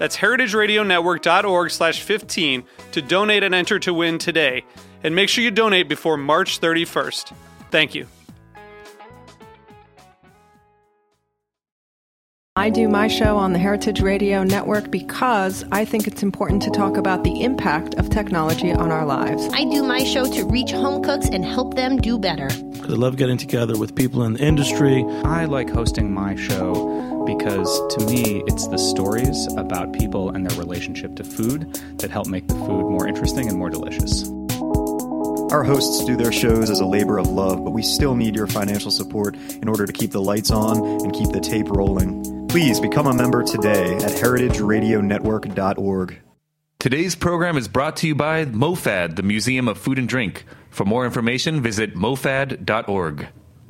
That's heritageradionetwork.org slash 15 to donate and enter to win today. And make sure you donate before March 31st. Thank you. I do my show on the Heritage Radio Network because I think it's important to talk about the impact of technology on our lives. I do my show to reach home cooks and help them do better. I love getting together with people in the industry. I like hosting my show because to me, it's the stories about people and their relationship to food that help make the food more interesting and more delicious. Our hosts do their shows as a labor of love, but we still need your financial support in order to keep the lights on and keep the tape rolling. Please become a member today at heritageradionetwork.org. Today's program is brought to you by MoFad, the Museum of Food and Drink. For more information, visit mofad.org.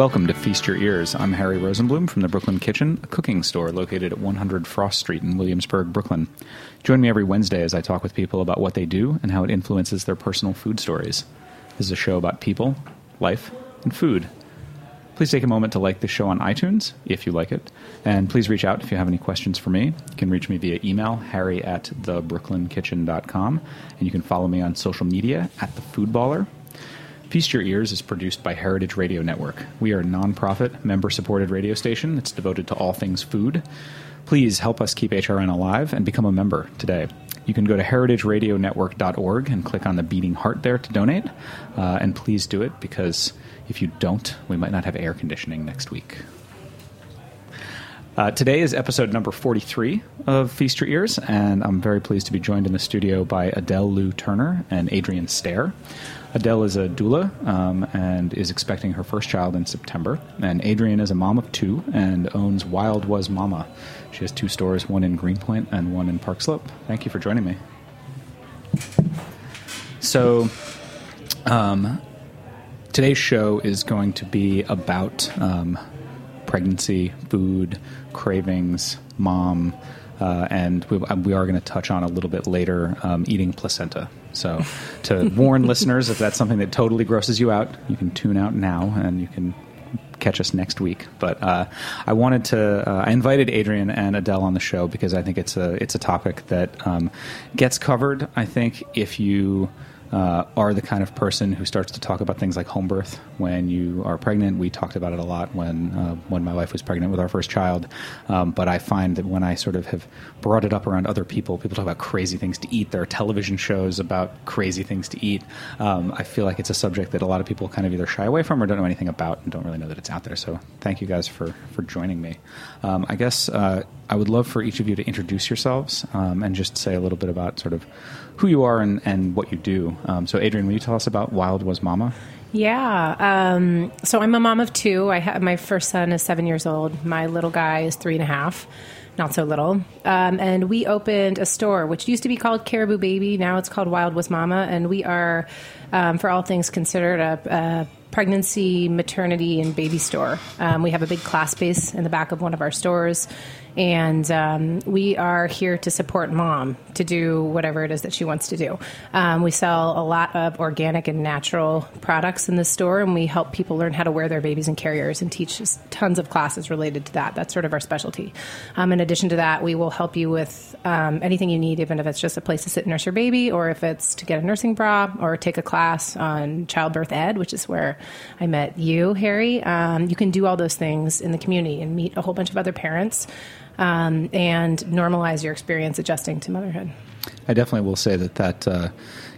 Welcome to Feast Your Ears. I'm Harry Rosenblum from the Brooklyn Kitchen, a cooking store located at 100 Frost Street in Williamsburg, Brooklyn. Join me every Wednesday as I talk with people about what they do and how it influences their personal food stories. This is a show about people, life, and food. Please take a moment to like the show on iTunes if you like it, and please reach out if you have any questions for me. You can reach me via email, harry at thebrooklyn.kitchen.com, and you can follow me on social media at the Foodballer. Feast Your Ears is produced by Heritage Radio Network. We are a nonprofit, member supported radio station that's devoted to all things food. Please help us keep HRN alive and become a member today. You can go to heritageradionetwork.org and click on the beating heart there to donate. Uh, and please do it because if you don't, we might not have air conditioning next week. Uh, today is episode number 43 of Feast Your Ears, and I'm very pleased to be joined in the studio by Adele Loux-Turner and Adriane Stare. Adele is a doula um, and is expecting her first child in September. And Adriane is a mom of two and owns Wild Was Mama. She has two stores, one in Greenpoint and one in Park Slope. Thank you for joining me. So, um, today's show is going to be about um, pregnancy, food, cravings, mom, uh, and we, we are going to touch on a little bit later um, eating placenta. So, to warn listeners, if that's something that totally grosses you out, you can tune out now and you can catch us next week. But uh, I wanted to, uh, I invited Adriane and Adele on the show because I think it's a it's a topic that um, gets covered. I think if you uh, are the kind of person who starts to talk about things like home birth when you are pregnant. We talked about it a lot when uh, when my wife was pregnant with our first child. Um, but I find that when I sort of have brought it up around other people, people talk about crazy things to eat. There are television shows about crazy things to eat. Um, I feel like it's a subject that a lot of people kind of either shy away from or don't know anything about and don't really know that it's out there. So thank you guys for for joining me. Um, I guess uh, I would love for each of you to introduce yourselves um, and just say a little bit about sort of who you are and, and what you do. Um, so, Adriane, will you tell us about Wild Was Mama? Yeah. Um, so I'm a mom of two. I ha- my first son is seven years old. My little guy is three and a half. Not so little. Um, and we opened a store, which used to be called Caribou Baby. Now it's called Wild Was Mama. And we are, um, for all things considered, a, a pregnancy, maternity, and baby store. Um, we have a big class space in the back of one of our stores. And um, we are here to support mom to do whatever it is that she wants to do. Um, we sell a lot of organic and natural products in the store, and we help people learn how to wear their babies and carriers and teach tons of classes related to that. That's sort of our specialty. Um, in addition to that, we will help you with um, anything you need, even if it's just a place to sit and nurse your baby, or if it's to get a nursing bra, or take a class on childbirth ed, which is where I met you, Harry. Um, you can do all those things in the community and meet a whole bunch of other parents um, and normalize your experience adjusting to motherhood. I definitely will say that that uh,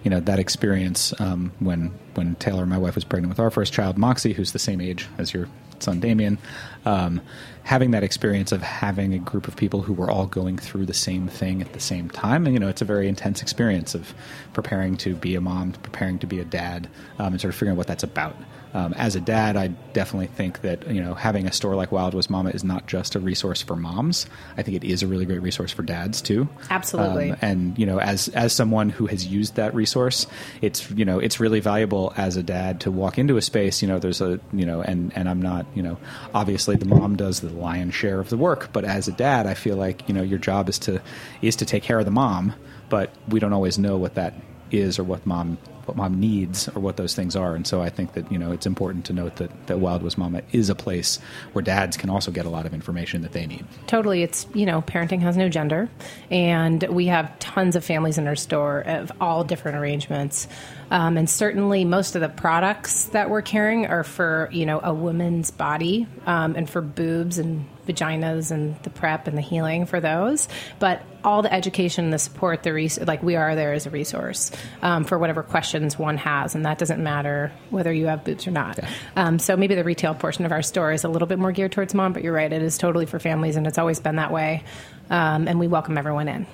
you know that experience um, when when Taylor, my wife, was pregnant with our first child, Moxie, who's the same age as your son Damien, um, having that experience of having a group of people who were all going through the same thing at the same time, and you know, it's a very intense experience of preparing to be a mom, preparing to be a dad, um, and sort of figuring out what that's about um, as a dad, I definitely think that you know having a store like Wild Was Mama is not just a resource for moms. I think it is a really great resource for dads too. Absolutely. Um, and you know, as as someone who has used that resource, it's you know it's really valuable as a dad to walk into a space. You know, there's a you know, and and I'm not you know, obviously the mom does the lion's share of the work, but as a dad, I feel like you know your job is to is to take care of the mom, but we don't always know what that is or what mom what mom needs or what those things are. And so I think that you know it's important to note that that Wild Was Mama is a place where dads can also get a lot of information that they need. Totally, it's you know parenting has no gender, and we have tons of families in our store of all different arrangements. Um, and certainly, most of the products that we're carrying are for you know a woman's body um, and for boobs and vaginas and the prep and the healing for those. But all the education, the support, the res- like we are there as a resource um, for whatever questions one has, and that doesn't matter whether you have boobs or not. Yeah. Um, so maybe the retail portion of our store is a little bit more geared towards mom, but you're right, it is totally for families, and it's always been that way. Um, and we welcome everyone in.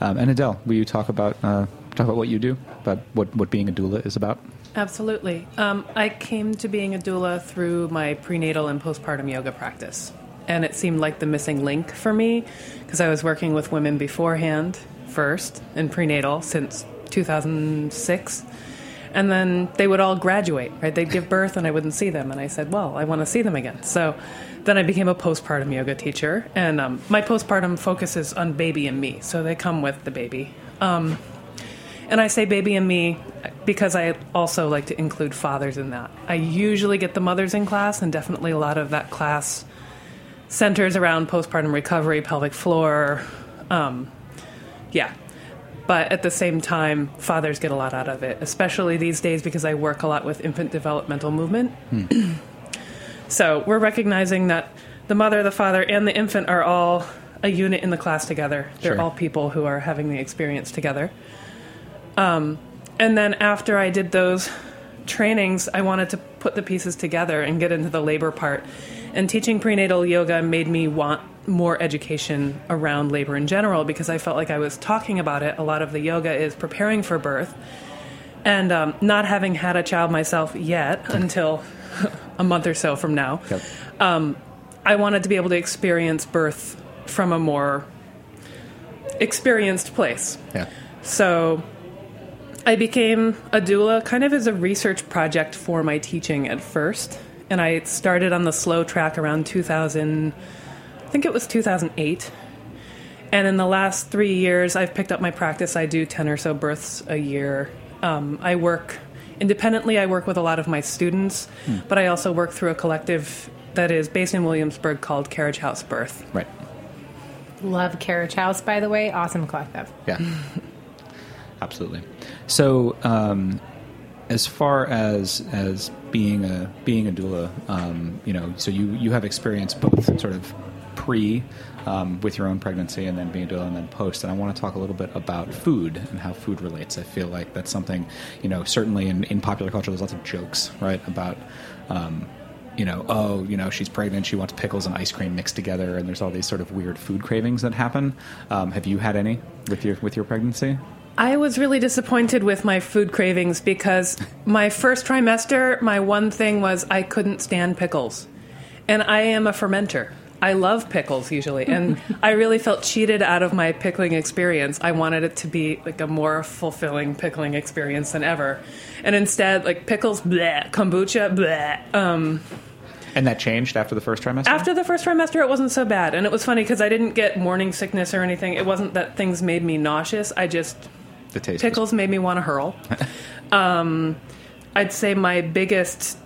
Um, and Adele, will you talk about uh, talk about what you do, about what, what being a doula is about? Absolutely. Um, I came to being a doula through my prenatal and postpartum yoga practice. And it seemed like the missing link for me because I was working with women beforehand, first, in prenatal since 2006. And then they would all graduate, right? They'd give birth and I wouldn't see them. And I said, well, I want to see them again. So then I became a postpartum yoga teacher. And um, my postpartum focuses on baby and me. So they come with the baby. Um, and I say baby and me because I also like to include fathers in that. I usually get the mothers in class, and definitely a lot of that class centers around postpartum recovery, pelvic floor. Um, yeah. But at the same time, fathers get a lot out of it, especially these days because I work a lot with infant developmental movement. Hmm. so we're recognizing that the mother, the father, and the infant are all a unit in the class together. They're sure. all people who are having the experience together. Um, and then after I did those trainings, I wanted to put the pieces together and get into the labor part. And teaching prenatal yoga made me want more education around labor in general because I felt like I was talking about it. A lot of the yoga is preparing for birth. And um, not having had a child myself yet until a month or so from now, yep. um, I wanted to be able to experience birth from a more experienced place. Yeah. So I became a doula kind of as a research project for my teaching at first. And I started on the slow track around 2000, I think it was 2008. And in the last three years, I've picked up my practice. I do 10 or so births a year. Um, I work independently, I work with a lot of my students, hmm. but I also work through a collective that is based in Williamsburg called Carriage House Birth. Right. Love Carriage House, by the way. Awesome collective. Yeah. Absolutely. So, um, as far as as being a being a doula, um, you know, so you you have experience both sort of pre um, with your own pregnancy and then being a doula and then post. And I want to talk a little bit about food and how food relates. I feel like that's something, you know, certainly in, in popular culture, there's lots of jokes, right, about um, you know, oh, you know, she's pregnant, she wants pickles and ice cream mixed together, and there's all these sort of weird food cravings that happen. Um, have you had any with your with your pregnancy? I was really disappointed with my food cravings because my first trimester, my one thing was I couldn't stand pickles. And I am a fermenter. I love pickles usually, and I really felt cheated out of my pickling experience. I wanted it to be like a more fulfilling pickling experience than ever, and instead, like pickles, bleh, kombucha, bleh. Um, And that changed after the first trimester? after the first trimester, it wasn't so bad, and it was funny because I didn't get morning sickness or anything. It wasn't that things made me nauseous. I just the taste. pickles made me want to hurl. um, I'd say my biggest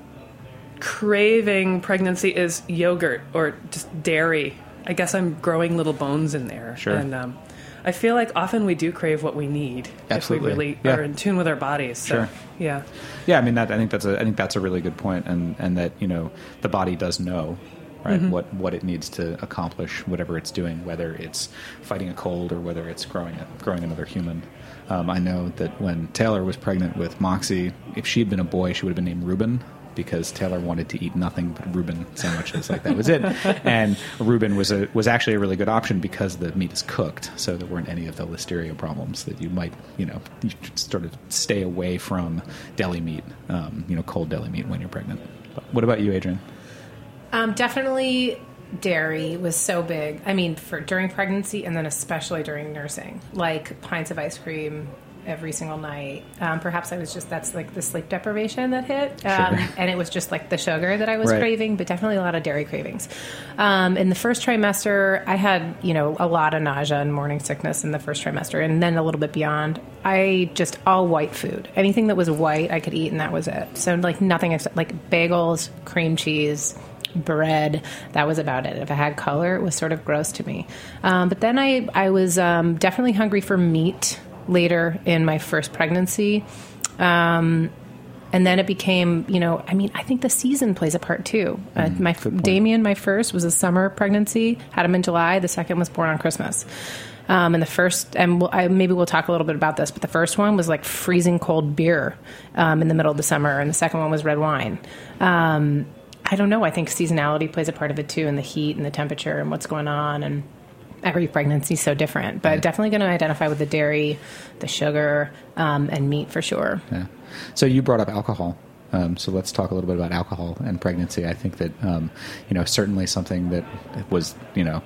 craving pregnancy is yogurt or just dairy. I guess I'm growing little bones in there. Sure. And um, I feel like often we do crave what we need Absolutely. if we really Yeah. are in tune with our bodies. So, Sure. Yeah. Yeah, I mean that. I think that's a. I think that's a really good point, and and that you know the body does know, right? Mhm. What what it needs to accomplish, whatever it's doing, whether it's fighting a cold or whether it's growing a, growing another human. Um, I know that when Taylor was pregnant with Moxie, if she had been a boy, she would have been named Reuben because Taylor wanted to eat nothing but Reuben sandwiches. Like that was it. And Reuben was a was actually a really good option because the meat is cooked, so there weren't any of the listeria problems that you might you know you sort of stay away from deli meat, um, you know, cold deli meat when you're pregnant. But what about you, Adriane? Um, definitely dairy was so big. I mean, for during pregnancy and then especially during nursing, like pints of ice cream every single night. Um, perhaps I was just that's like the sleep deprivation that hit, um, Sure. and it was just like the sugar that I was Right. craving, but definitely a lot of dairy cravings. Um, in the first trimester, I had you know a lot of nausea and morning sickness in the first trimester, and then a little bit beyond. I just all white food. Anything that was white, I could eat, and that was it. So like nothing except like bagels, cream cheese bread. That was about it. If it had color, it was sort of gross to me. Um, but then I, I was um, definitely hungry for meat later in my first pregnancy. Um, and then it became, you know, I mean, I think the season plays a part too. Uh, my Damien, my first was a summer pregnancy. Had him in July. The second was born on Christmas. Um, and the first, and we'll, I, maybe we'll talk a little bit about this, but the first one was like freezing cold beer um, in the middle of the summer, and the second one was red wine. Um, I don't know. I think seasonality plays a part of it too, and the heat and the temperature and what's going on, and every pregnancy is so different. But definitely going to identify with the dairy, the sugar, um, and meat for sure. Yeah. So you brought up alcohol. Um, so let's talk a little bit about alcohol and pregnancy. I think that um, you know certainly something that was you know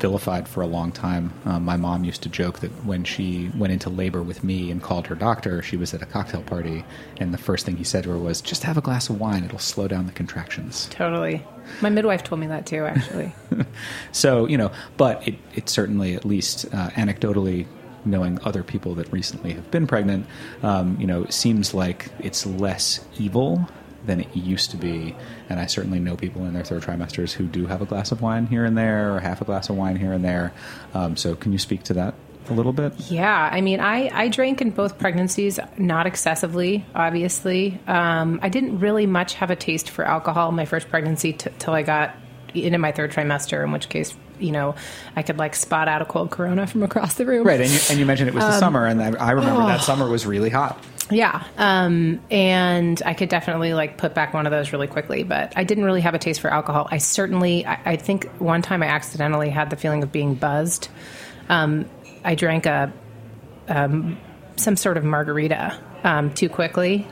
vilified for a long time. Um, my mom used to joke that when she went into labor with me and called her doctor, she was at a cocktail party, and the first thing he said to her was, "Just have a glass of wine; it'll slow down the contractions." Totally. My midwife told me that too, actually. So you know, but it it certainly at least uh, anecdotally. Knowing other people that recently have been pregnant, um, you know, seems like it's less evil than it used to be. And I certainly know people in their third trimesters who do have a glass of wine here and there, or half a glass of wine here and there. Um, so, can you speak to that a little bit? Yeah, I mean, I, I drank in both pregnancies, not excessively, obviously. Um, I didn't really much have a taste for alcohol in my first pregnancy t- till I got into my third trimester, in which case, you know, I could like spot out a cold Corona from across the room. Right, and you, and you mentioned it was the Um, summer, and I, I remember oh. that summer was really hot. Yeah, um, and I could definitely like put back one of those really quickly, but I didn't really have a taste for alcohol. I certainly, I, I think one time I accidentally had the feeling of being buzzed. Um, I drank a um, some sort of margarita um, too quickly,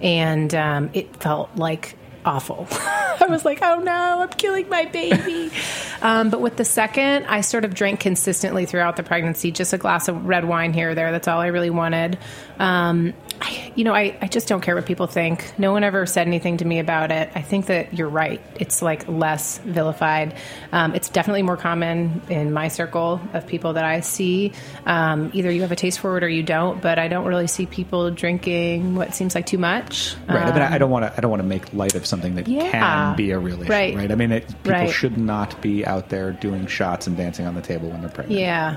and um, it felt like awful. I was like, oh no, I'm killing my baby. um, but with the second, I sort of drank consistently throughout the pregnancy, just a glass of red wine here or there. That's all I really wanted. Um, I, you know, I, I just don't care what people think. No one ever said anything to me about it. I think that you're right. It's like less vilified. Um, it's definitely more common in my circle of people that I see. Um, either you have a taste for it or you don't, but I don't really see people drinking what seems like too much. Right. I mean, I Um, don't want to. I don't want to make light of something that Yeah. can be a real issue. Right. Right. I mean, it, people Right. should not be out there doing shots and dancing on the table when they're pregnant. Yeah.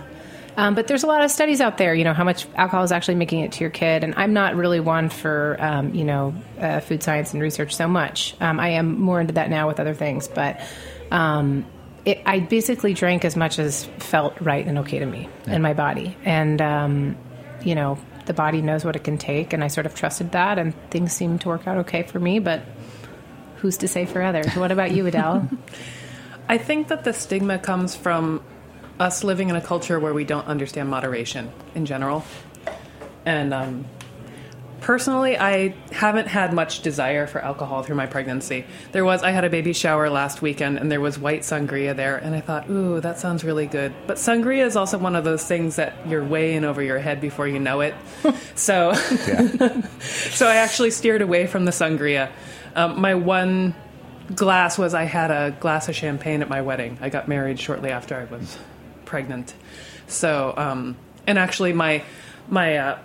Um, but there's a lot of studies out there, you know, how much alcohol is actually making it to your kid. And I'm not really one for, um, you know, uh, food science and research so much. Um, I am more into that now with other things. But um, it, I basically drank as much as felt right and okay to me and my body. And, um, you know, the body knows what it can take. And I sort of trusted that. And things seemed to work out okay for me. But who's to say for others? What about you, Adele? I think that the stigma comes from us living in a culture where we don't understand moderation in general. And um, personally, I haven't had much desire for alcohol through my pregnancy. There was, I had a baby shower last weekend, and there was white sangria there, and I thought, ooh, that sounds really good. But sangria is also one of those things that you're way in over your head before you know it. so, so I actually steered away from the sangria. Um, my one glass was I had a glass of champagne at my wedding. I got married shortly after I was pregnant. So, um, and actually, my my uh,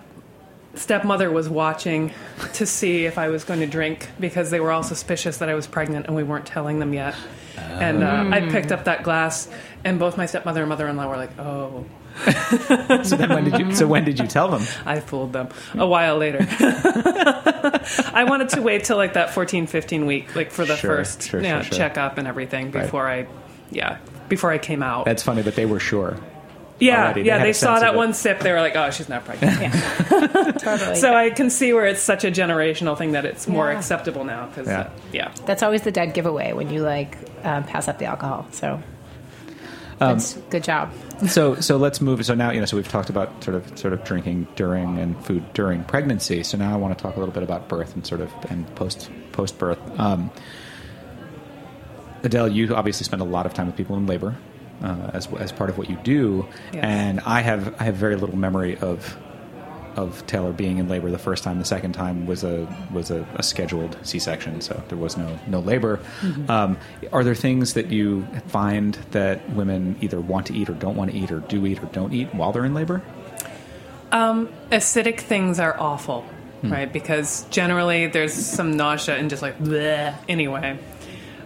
stepmother was watching to see if I was going to drink because they were all suspicious that I was pregnant and we weren't telling them yet. And uh, I picked up that glass, and both my stepmother and mother-in-law were like, "Oh." so then, when did you? So when did you tell them? I fooled them a while later. I wanted to wait till like that 14, 15 week, like for the Sure, first sure, you know, sure, sure. checkup and everything Right. before I, yeah, before I came out. That's funny, but they were sure. yeah, already. They yeah. had They, saw that one sip. They were like, "Oh, she's not pregnant." Totally. so I can see where it's such a generational thing that it's more Yeah. acceptable now. Because Yeah. uh, yeah, That's always the dead giveaway when you like um, pass up the alcohol. So Um, that's good job. so so let's move. So now you know. So we've talked about sort of sort of drinking during and food during pregnancy. So now I want to talk a little bit about birth and sort of and post post birth. Um, Adele, you obviously spend a lot of time with people in labor uh, as as part of what you do, Yes. and I have I have very little memory of of Taylor being in labor the first time. The second time was a was a, a scheduled C section, so there was no no labor. Um, are there things that you find that women either want to eat or don't want to eat, or do eat or don't eat while they're in labor? acidic things are awful, right? Because generally there's some nausea and just like bleh. Anyway,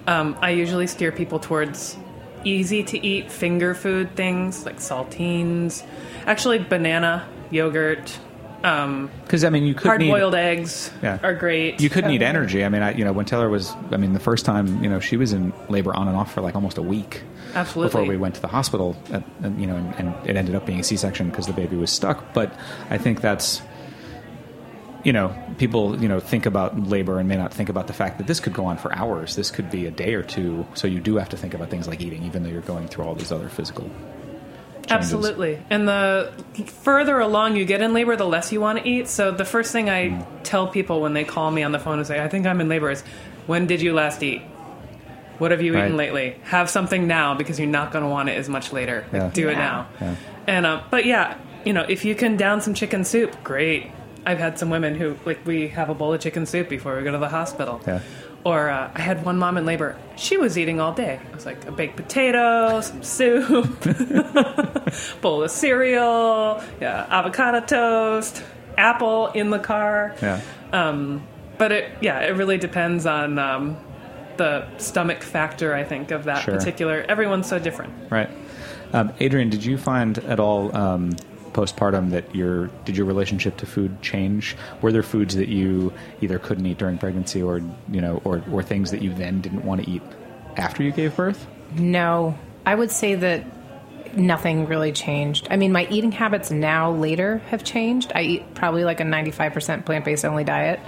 um, I usually steer people towards easy to eat finger food things like saltines, actually banana, yogurt, um, Because I mean, you could hard boiled eggs Yeah. are great. You could need energy. I mean, I, you know, when Taylor was, I mean, the first time, you know, she was in labor on and off for like almost a week. Absolutely. Before we went to the hospital, at, and, you know, and, and it ended up being a C-section because the baby was stuck. But I think that's, you know, people, you know, think about labor and may not think about the fact that this could go on for hours. This could be a day or two. So you do have to think about things like eating, even though you're going through all these other physical. changes. Absolutely. And the further along you get in labor, the less you want to eat. So the first thing I Mm. tell people when they call me on the phone and say, I think I'm in labor is, when did you last eat? What have you eaten Right. lately? Have something now because you're not going to want it as much later. Like, Yeah. Do it now. Yeah. And uh, but yeah, you know, if you can down some chicken soup, great. I've had some women who like we have a bowl of chicken soup before we go to the hospital. Yeah. Or uh, I had one mom in labor. She was eating all day. It was like a baked potato, some soup, bowl of cereal, yeah, avocado toast, apple in the car. Yeah. Um, but it, yeah, it really depends on um, the stomach factor. I think of that Sure. particular. Everyone's so different. Right. Um, Adriane, did you find at all um, postpartum that your did your relationship to food change? Were there foods that you either couldn't eat during pregnancy, or you know, or or things that you then didn't want to eat after you gave birth? No, I would say that nothing really changed. I mean, my eating habits now later have changed. I eat probably like a 95% plant based only diet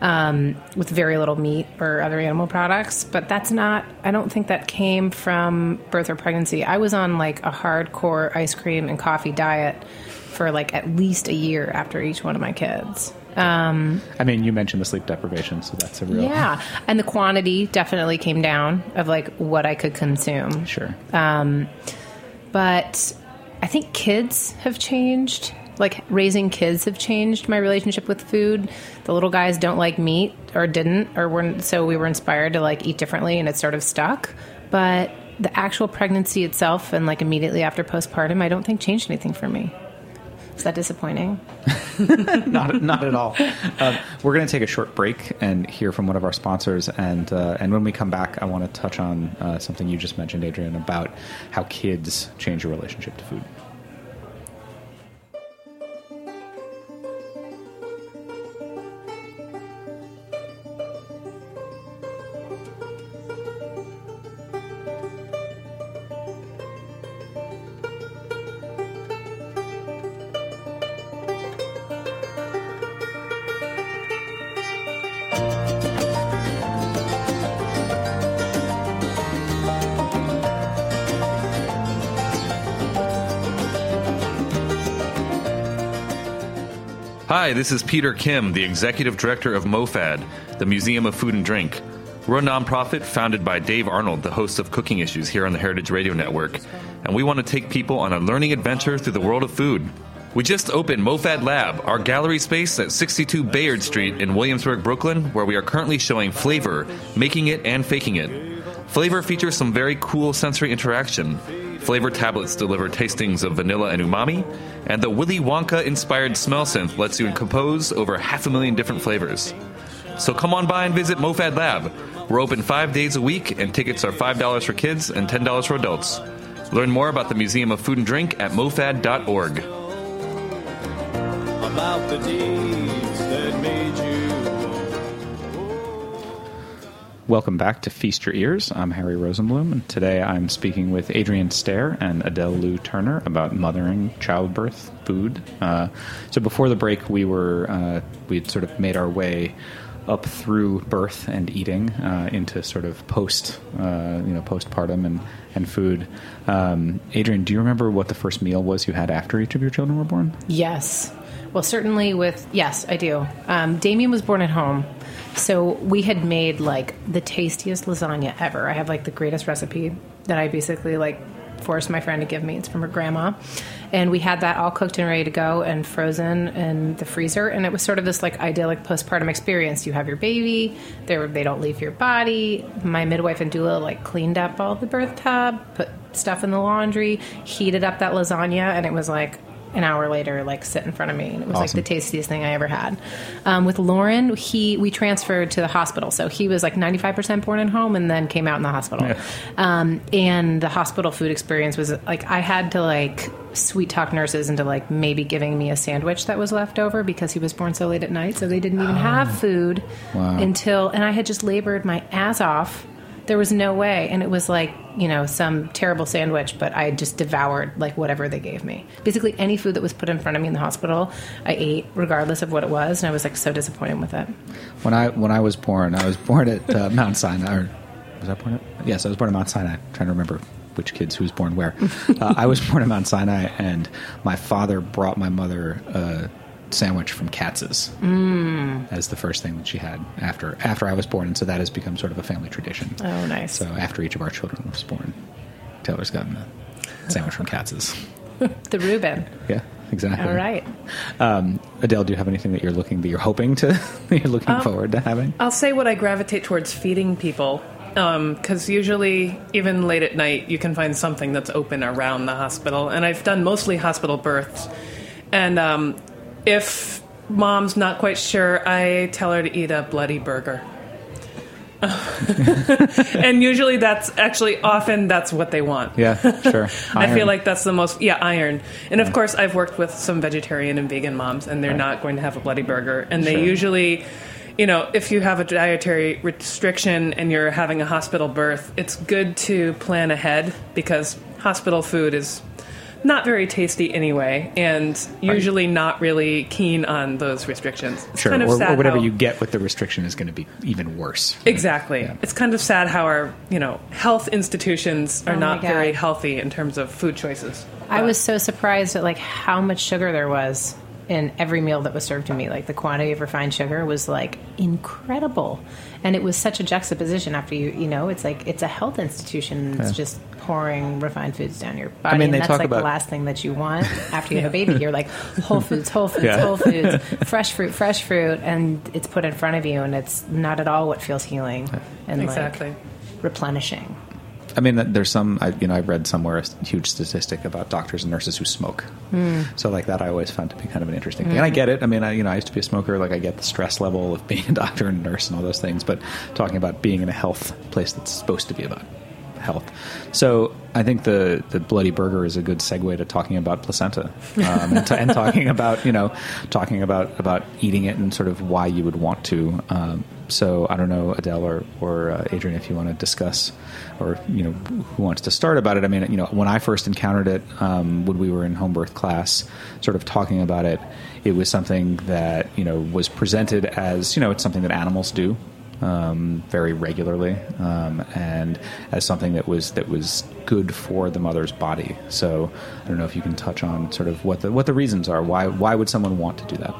um, with very little meat or other animal products. But that's not, I don't think that came from birth or pregnancy. I was on like a hardcore ice cream and coffee diet for like at least a year after each one of my kids. Um, I mean, you mentioned the sleep deprivation, so that's a real yeah. And the quantity definitely came down of like what I could consume. sure. Um, but I think kids have changed. Like raising kids have changed my relationship with food. The little guys don't like meat or didn't, or weren't, so we were inspired to like eat differently, and it sort of stuck. But the actual pregnancy itself and like immediately after postpartum, I don't think changed anything for me. Is that disappointing? not, not at all. Um, we're going to take a short break and hear from one of our sponsors, and uh, and when we come back, I want to touch on uh, something you just mentioned, Adriane, about how kids change your relationship to food. Hi, this is Peter Kim, the Executive Director of MoFad, the Museum of Food and Drink. We're a nonprofit founded by Dave Arnold, the host of Cooking Issues here on the Heritage Radio Network, and we want to take people on a learning adventure through the world of food. We just opened MoFad Lab, our gallery space at 62 Bayard Street in Williamsburg, Brooklyn, where we are currently showing flavor, making it and faking it. Flavor features some very cool sensory interaction. Flavor tablets deliver tastings of vanilla and umami, and the Willy Wonka inspired smell synth lets you compose over half a million different flavors. So come on by and visit MoFad Lab. We're open five days a week, and tickets are $5 for kids and $10 for adults. Learn more about the Museum of Food and Drink at mofad.org. About the Welcome back to Feast Your Ears. I'm Harry Rosenblum, and today I'm speaking with Adriane Stare and Adele Loux-Turner about mothering, childbirth, food. Uh, so before the break, we were uh, we'd sort of made our way up through birth and eating uh, into sort of post, uh, you know, postpartum and and food. Um, Adriane, do you remember what the first meal was you had after each of your children were born? Yes. Well, certainly with, yes, I do. Um, Damien was born at home. So we had made like the tastiest lasagna ever. I have like the greatest recipe that I basically like forced my friend to give me. It's from her grandma. And we had that all cooked and ready to go and frozen in the freezer. And it was sort of this like idyllic postpartum experience. You have your baby, they they don't leave your body. My midwife and doula like cleaned up all the birth tub, put stuff in the laundry, heated up that lasagna, and it was like an hour later, like sit in front of me, and it was like the tastiest thing I ever had. Um, with Lauren, he we transferred to the hospital, so he was like ninety five percent born at home, and then came out in the hospital. Yeah. Um, and the hospital food experience was like I had to like sweet talk nurses into like maybe giving me a sandwich that was left over because he was born so late at night, so they didn't even have food Wow. until, and I had just labored my ass off. There was no way, and it was like you know some terrible sandwich, but I just devoured like whatever they gave me. Basically, any food that was put in front of me in the hospital, I ate regardless of what it was, and I was like so disappointed with it. When I when I was born, I was born at uh, Mount Sinai. Or, was I born at? Yes, I was born at Mount Sinai. I'm trying to remember which kids who was born where. uh, I was born at Mount Sinai, and my father brought my mother a sandwich from Katz's as the first thing that she had after after I was born, and so that has become sort of a family tradition. Oh, nice. So after each of our children was born, Taylor's gotten a sandwich from Katz's. The Reuben. Yeah, exactly. All right. Um, Adele, do you have anything that you're looking that you're hoping to that you're looking Um, forward to having? I'll say what I gravitate towards feeding people. Because usually, even late at night, you can find something that's open around the hospital. And I've done mostly hospital births. And um, if mom's not quite sure, I tell her to eat a bloody burger. and usually, that's actually often that's what they want. Yeah, sure. I feel like that's the most yeah iron. And of course, I've worked with some vegetarian and vegan moms, and they're not going to have a bloody burger. And they Sure. usually, you know, if you have a dietary restriction and you're having a hospital birth, it's good to plan ahead because hospital food is not very tasty anyway, and usually not really keen on those restrictions. It's Sure, kind of or, sad or whatever how- you get with the restriction is going to be even worse. Exactly. Yeah. It's kind of sad how our, you know, health institutions are Oh not very healthy in terms of food choices. I was so surprised at like how much sugar there was in every meal that was served to me. Like the quantity of refined sugar was like incredible, and it was such a juxtaposition. After you, you know, it's like it's a health institution. It's Yeah. just pouring refined foods down your body. mean, and they that's talk like about- the last thing that you want after you have a baby. You're like whole foods, whole foods, Yeah. whole foods, fresh fruit, fresh fruit, and it's put in front of you, and it's not at all what feels healing and Exactly. like replenishing. I mean, there's some, I, you know—I've read somewhere a huge statistic about doctors and nurses who smoke. Hmm. So, like that, I always found to be kind of an interesting thing. And I get it. I mean, I, you know, I used to be a smoker. Like, I get the stress level of being a doctor and nurse and all those things. But talking about being in a health place that's supposed to be about health. So, I think the the bloody burger is a good segue to talking about placenta um, and, to, and talking about you know talking about about eating it and sort of why you would want to. Um, so I don't know, Adele or, or uh, Adriane, if you want to discuss, or you know, who wants to start about it. I mean, you know, when I first encountered it, um, when we were in home birth class, sort of talking about it, it was something that you know was presented as you know it's something that animals do um, very regularly, um, and as something that was that was good for the mother's body. So I don't know if you can touch on sort of what the what the reasons are. Why why would someone want to do that?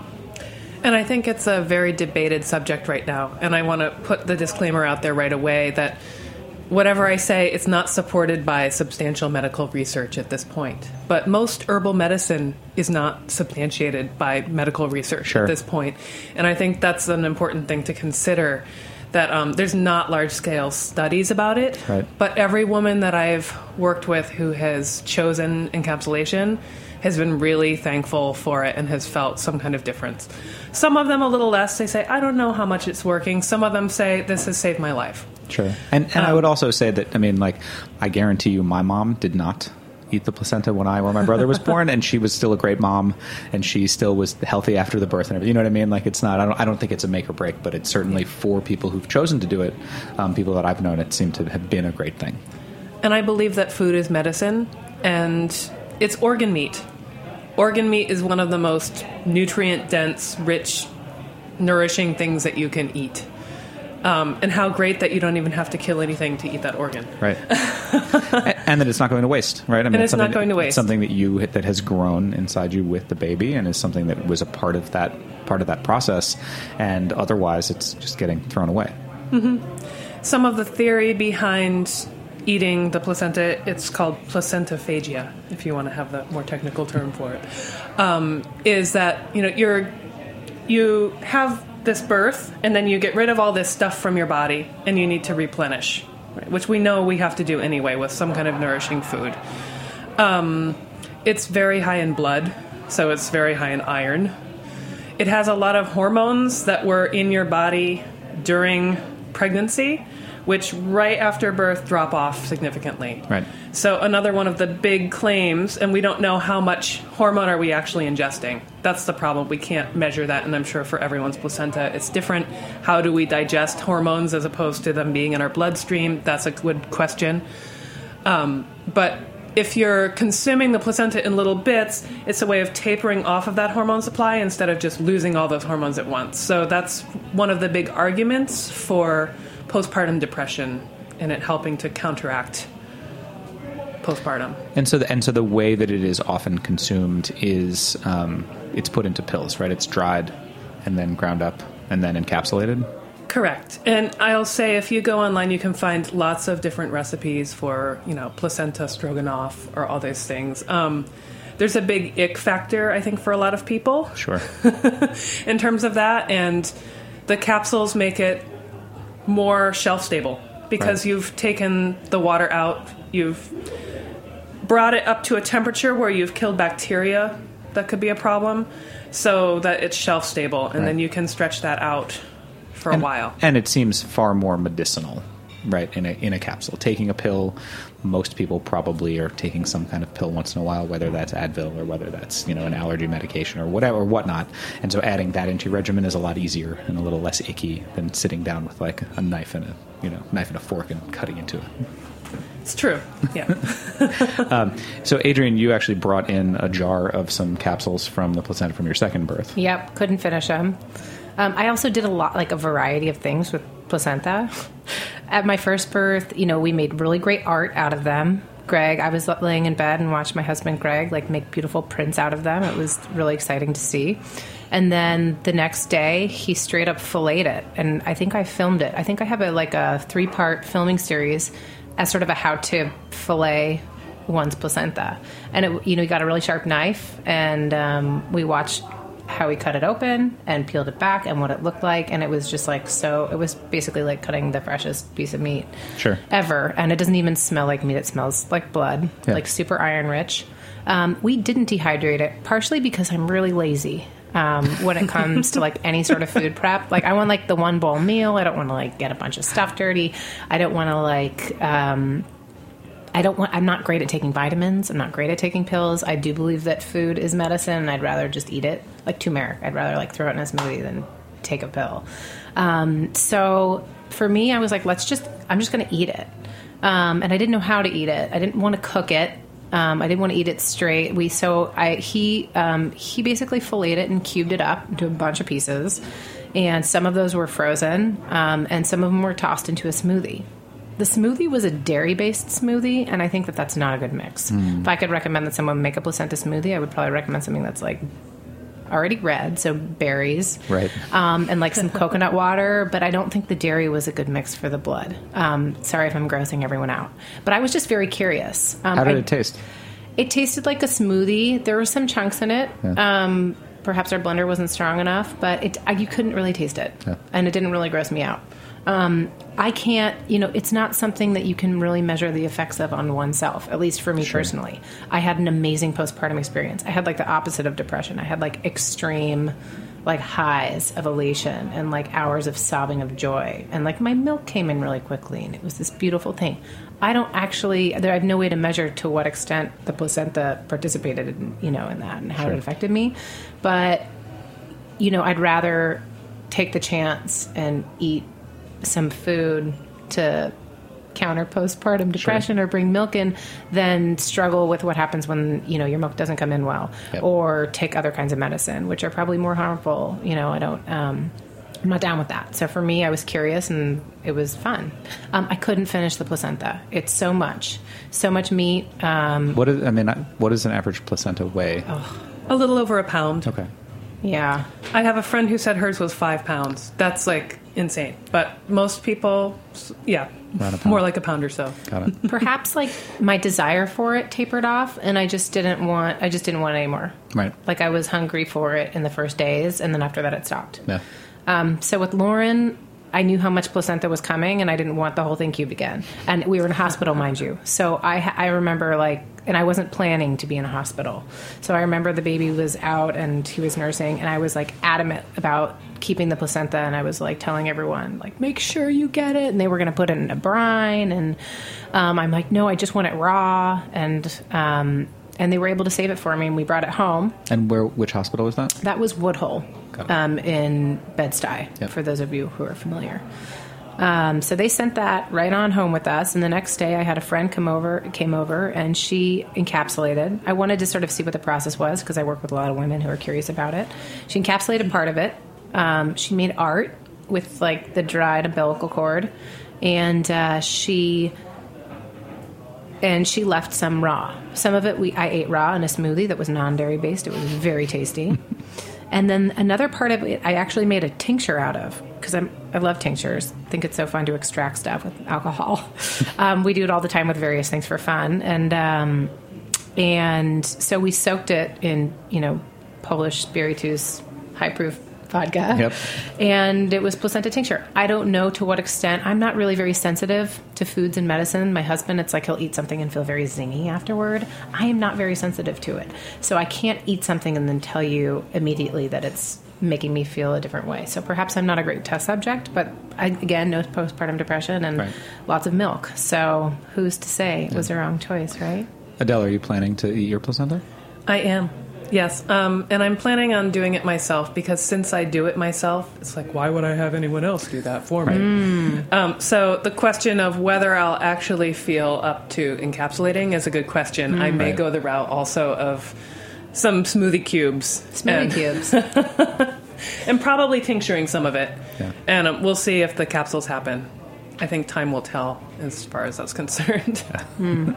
And I think it's a very debated subject right now. And I want to put the disclaimer out there right away that whatever I say, it's not supported by substantial medical research at this point. But most herbal medicine is not substantiated by medical research Sure. at this point. And I think that's an important thing to consider that um, there's not large scale studies about it. Right. But every woman that I've worked with who has chosen encapsulation has been really thankful for it and has felt some kind of difference. Some of them a little less. They say, I don't know how much it's working. Some of them say, this has saved my life. Sure. And and I would also say that I mean, like, I guarantee you, my mom did not eat the placenta when I or my brother was born, and she was still a great mom, and she still was healthy after the birth and everything. You know what I mean? Like, it's not. I don't. I don't think it's a make or break, but it's certainly for people who've chosen to do it. Um, people that I've known, it seemed to have been a great thing. And I believe that food is medicine, and it's organ meat. Organ meat is one of the most nutrient dense, rich, nourishing things that you can eat. Um, and how great that you don't even have to kill anything to eat that organ. Right. And that it's not going to waste, right? I And it's not going to it's waste. something that you that has grown inside you with the baby, and is something that was a part of that part of that process. And otherwise, it's just getting thrown away. Some of the theory behind eating the placenta, it's called placentophagia, if you want to have the more technical term for it, um, is that you know you're you have this birth and then you get rid of all this stuff from your body and you need to replenish, right? which we know we have to do anyway with some kind of nourishing food. Um, it's very high in blood, so it's very high in iron. It has a lot of hormones that were in your body during pregnancy, which right after birth drop off significantly. Right. So another one of the big claims, and we don't know how much hormone are we actually ingesting. That's the problem. We can't measure that, and I'm sure for everyone's placenta it's different. How do we digest hormones as opposed to them being in our bloodstream? That's a good question. Um, but if you're consuming the placenta in little bits, it's a way of tapering off of that hormone supply instead of just losing all those hormones at once. So that's one of the big arguments for postpartum depression and it helping to counteract postpartum. And so, the, and so the way that it is often consumed is um, it's put into pills, right? It's dried and then ground up and then encapsulated. Correct. And I'll say if you go online, you can find lots of different recipes for, you know, placenta stroganoff or all those things. Um, there's a big ick factor, I think, for a lot of people Sure. in terms of that. And the capsules make it more shelf stable because Right. you've taken the water out, you've brought it up to a temperature where you've killed bacteria that could be a problem so that it's shelf stable and Right. then you can stretch that out for and, a while. And it seems far more medicinal, right? In a in a capsule, taking a pill. Most people probably are taking some kind of pill once in a while, whether that's Advil or whether that's you know an allergy medication or whatever or whatnot. And so adding that into your regimen is a lot easier and a little less icky than sitting down with like a knife and a you know knife and a fork and cutting into it. It's true. Yeah. Um, so Adriane, you actually brought in a jar of some capsules from the placenta from your second birth. Yep, couldn't finish them. Um, I also did a lot, like a variety of things with placenta. At my first birth, you know, we made really great art out of them. Greg, I was laying in bed and watched my husband Greg like make beautiful prints out of them. It was really exciting to see. And then the next day, he straight up filleted it, and I think I filmed it. I think I have a like a three part filming series as sort of a how to fillet one's placenta. And it, you know, he got a really sharp knife, and um, we watched how he cut it open and peeled it back and what it looked like, and it was just like so. It was basically like cutting the freshest piece of meat Sure. ever, and it doesn't even smell like meat. It smells like blood, Yeah. like super iron rich. Um, we didn't dehydrate it, partially because I'm really lazy. Um, when it comes to like any sort of food prep, like I want like the one bowl meal. I don't want to like get a bunch of stuff dirty. I don't want to like um, I don't want. I'm not great at taking vitamins. I'm not great at taking pills. I do believe that food is medicine, and I'd rather just eat it, like turmeric. I'd rather like throw it in a smoothie than take a pill. Um, so for me, I was like, let's just. I'm just going to eat it, um, and I didn't know how to eat it. I didn't want to cook it. Um, I didn't want to eat it straight. We so I he um, he basically filleted it and cubed it up into a bunch of pieces, and some of those were frozen, um, and some of them were tossed into a smoothie. The smoothie was a dairy based smoothie, and I think that that's not a good mix. Mm. If I could recommend that someone make a placenta smoothie, I would probably recommend something that's like already red, so berries, Right. um, and like some coconut water. But I don't think the dairy was a good mix for the blood. Um, sorry if I'm grossing everyone out, but I was just very curious. Um, How did I- it taste? It tasted like a smoothie. There were some chunks in it. Yeah. Um, perhaps our blender wasn't strong enough, but it, I, you couldn't really taste it, Yeah. and it didn't really gross me out. Um, I can't, you know, it's not something that you can really measure the effects of on oneself, at least for me personally. I had an amazing postpartum experience. I had like the opposite of depression. I had like extreme, like highs of elation and like hours of sobbing of joy. And like my milk came in really quickly and it was this beautiful thing. I don't actually, there, I have no way to measure to what extent the placenta participated in, you know, in that and how Sure. it affected me. But you know, I'd rather take the chance and eat some food to counter postpartum depression or bring milk in then struggle with what happens when you know your milk doesn't come in well Yep. or take other kinds of medicine which are probably more harmful you know i don't um, i'm not down with that so for me i was curious and it was fun um, i couldn't finish the placenta it's so much so much meat um, What is? I mean, I- what does an average placenta weigh? A little over a pound. Okay. Yeah I have a friend who said hers was five pounds. That's like insane. But most people, yeah, Around a pound. more like a pound or so. Got it. perhaps like my desire for it tapered off and i just didn't want i just didn't want it anymore Right. like i was hungry for it in the first days and then after that it stopped Yeah. um, so with lauren i knew how much placenta was coming and i didn't want the whole thing cube again and we were in a hospital mind you so i, I remember like and i wasn't planning to be in a hospital so i remember the baby was out and he was nursing and i was like adamant about keeping the placenta and i was like telling everyone like make sure you get it and they were going to put it in a brine and um, i'm like no i just want it raw and um, and they were able to save it for me and we brought it home And where? Which hospital was that? that was Woodhull um, in Bed-Stuy, Yep. for those of you who are familiar. Um, so they sent that right on home with us, and the next day I had a friend come over, came over, and she encapsulated. I wanted to sort of see what the process was because I work with a lot of women who are curious about it. She encapsulated part of it. Um, she made art with like the dried umbilical cord, and uh, she and she left some raw. Some of it we I ate raw in a smoothie that was non-dairy based. It was very tasty. and then another part of it I actually made a tincture out of because I'm I love tinctures. I think it's so fun to extract stuff with alcohol. um, we do it all the time with various things for fun, and um, and so we soaked it in you know Polish spiritus high proof vodka. Yep. And it was placenta tincture. I don't know to what extent. I'm not really very sensitive to foods and medicine. My husband, it's like he'll eat something and feel very zingy afterward. I am not very sensitive to it. So I can't eat something and then tell you immediately that it's making me feel a different way. So perhaps I'm not a great test subject, but I, again, no postpartum depression and Right. lots of milk. So who's to say it was the wrong choice, right? Adele, are you planning to eat your placenta? I am. Yes, um, and I'm planning on doing it myself because since I do it myself, it's like, why would I have anyone else do that for me? Um, so the question of whether I'll actually feel up to encapsulating is a good question. I may Right. go the route also of some smoothie cubes, Smoothie and, cubes. and probably tincturing some of it, Yeah. and um, we'll see if the capsules happen. I think time will tell as far as that's concerned.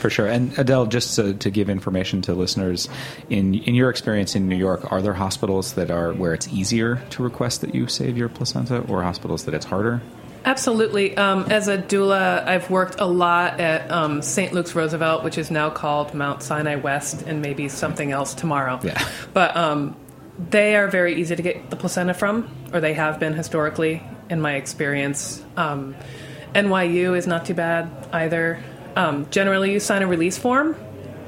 For sure. And Adele, just to, to give information to listeners, in in your experience in New York, are there hospitals that are where it's easier to request that you save your placenta, or hospitals that it's harder? Absolutely. Um, as a doula, I've worked a lot at um, St. Luke's Roosevelt, which is now called Mount Sinai West, and maybe something else tomorrow. Yeah. But um, they are very easy to get the placenta from, or they have been historically, in my experience. Um, NYU is not too bad either. Um, generally, you sign a release form,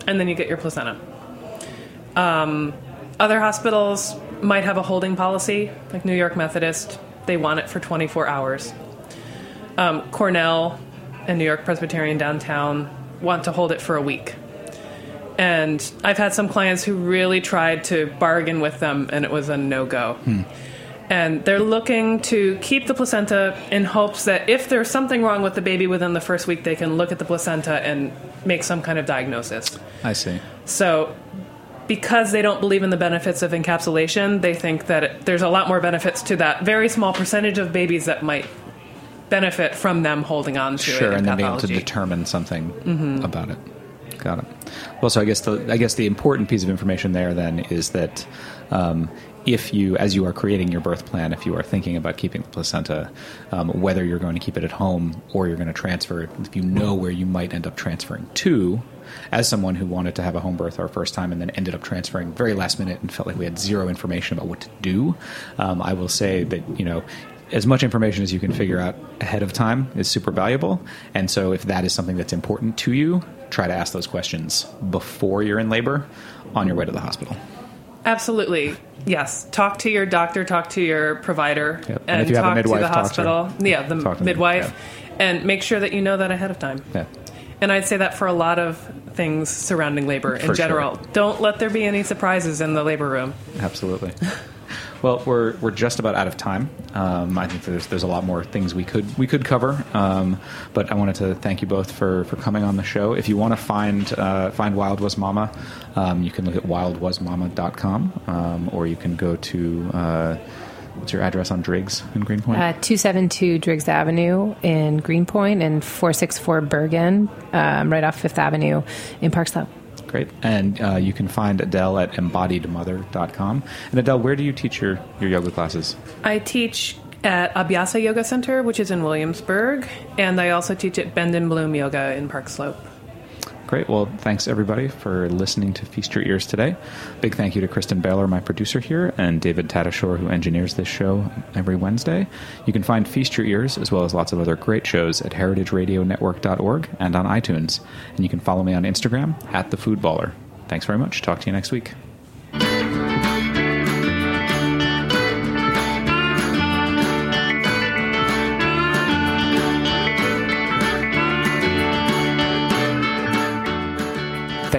and then you get your placenta. Um, other hospitals might have a holding policy, like New York Methodist. They want it for 24 hours. Um, Cornell and New York Presbyterian downtown want to hold it for a week. And I've had some clients who really tried to bargain with them, and it was a no go. And they're looking to keep the placenta in hopes that if there's something wrong with the baby within the first week, they can look at the placenta and make some kind of diagnosis. I see. So, because they don't believe in the benefits of encapsulation, they think that it, there's a lot more benefits to that very small percentage of babies that might benefit from them holding on to Sure, it. in and then being able to determine something Mm-hmm. about it. Got it. Well, so I guess the I guess the important piece of information there then is that um, if you, as you are creating your birth plan, if you are thinking about keeping the placenta, um, whether you're going to keep it at home or you're going to transfer it, if you know where you might end up transferring to, as someone who wanted to have a home birth our first time and then ended up transferring very last minute and felt like we had zero information about what to do, um, I will say that you know as much information as you can figure out ahead of time is super valuable. And so, if that is something that's important to you, try to ask those questions before you're in labor on your way to the hospital. Absolutely. Yes. Talk to your doctor, talk to your provider, Yep. And and, if you have a talk midwife, to the to hospital. her. yeah, the to midwife. And make sure that you know that ahead of time. Yeah. And I'd say that for a lot of things surrounding labor in For sure. general. Don't let there be any surprises in the labor room. Absolutely. Well, we're we're just about out of time. Um, I think there's there's a lot more things we could we could cover, um, but I wanted to thank you both for, for coming on the show. If you want to find uh, find Wild Was Mama, um, you can look at wildwasmama.com, um, or you can go to uh, what's your address on Driggs in Greenpoint? Uh, 272 Driggs Avenue in Greenpoint and 464 Bergen, um, right off Fifth Avenue in Park Slope. Great. And uh, you can find Adele at embodiedmother.com. And Adele, where do you teach your, your yoga classes? I teach at Abhyasa Yoga Center, which is in Williamsburg, and I also teach at Bend and Bloom Yoga in Park Slope. Great. Well, thanks everybody for listening to Feast Your Ears today. Big thank you to Kristen Baylor, my producer here, and David Tadashore, who engineers this show every Wednesday. You can find Feast Your Ears, as well as lots of other great shows, at heritageradionetwork.org and on iTunes. And you can follow me on Instagram, at The Food Baller. Thanks very much. Talk to you next week.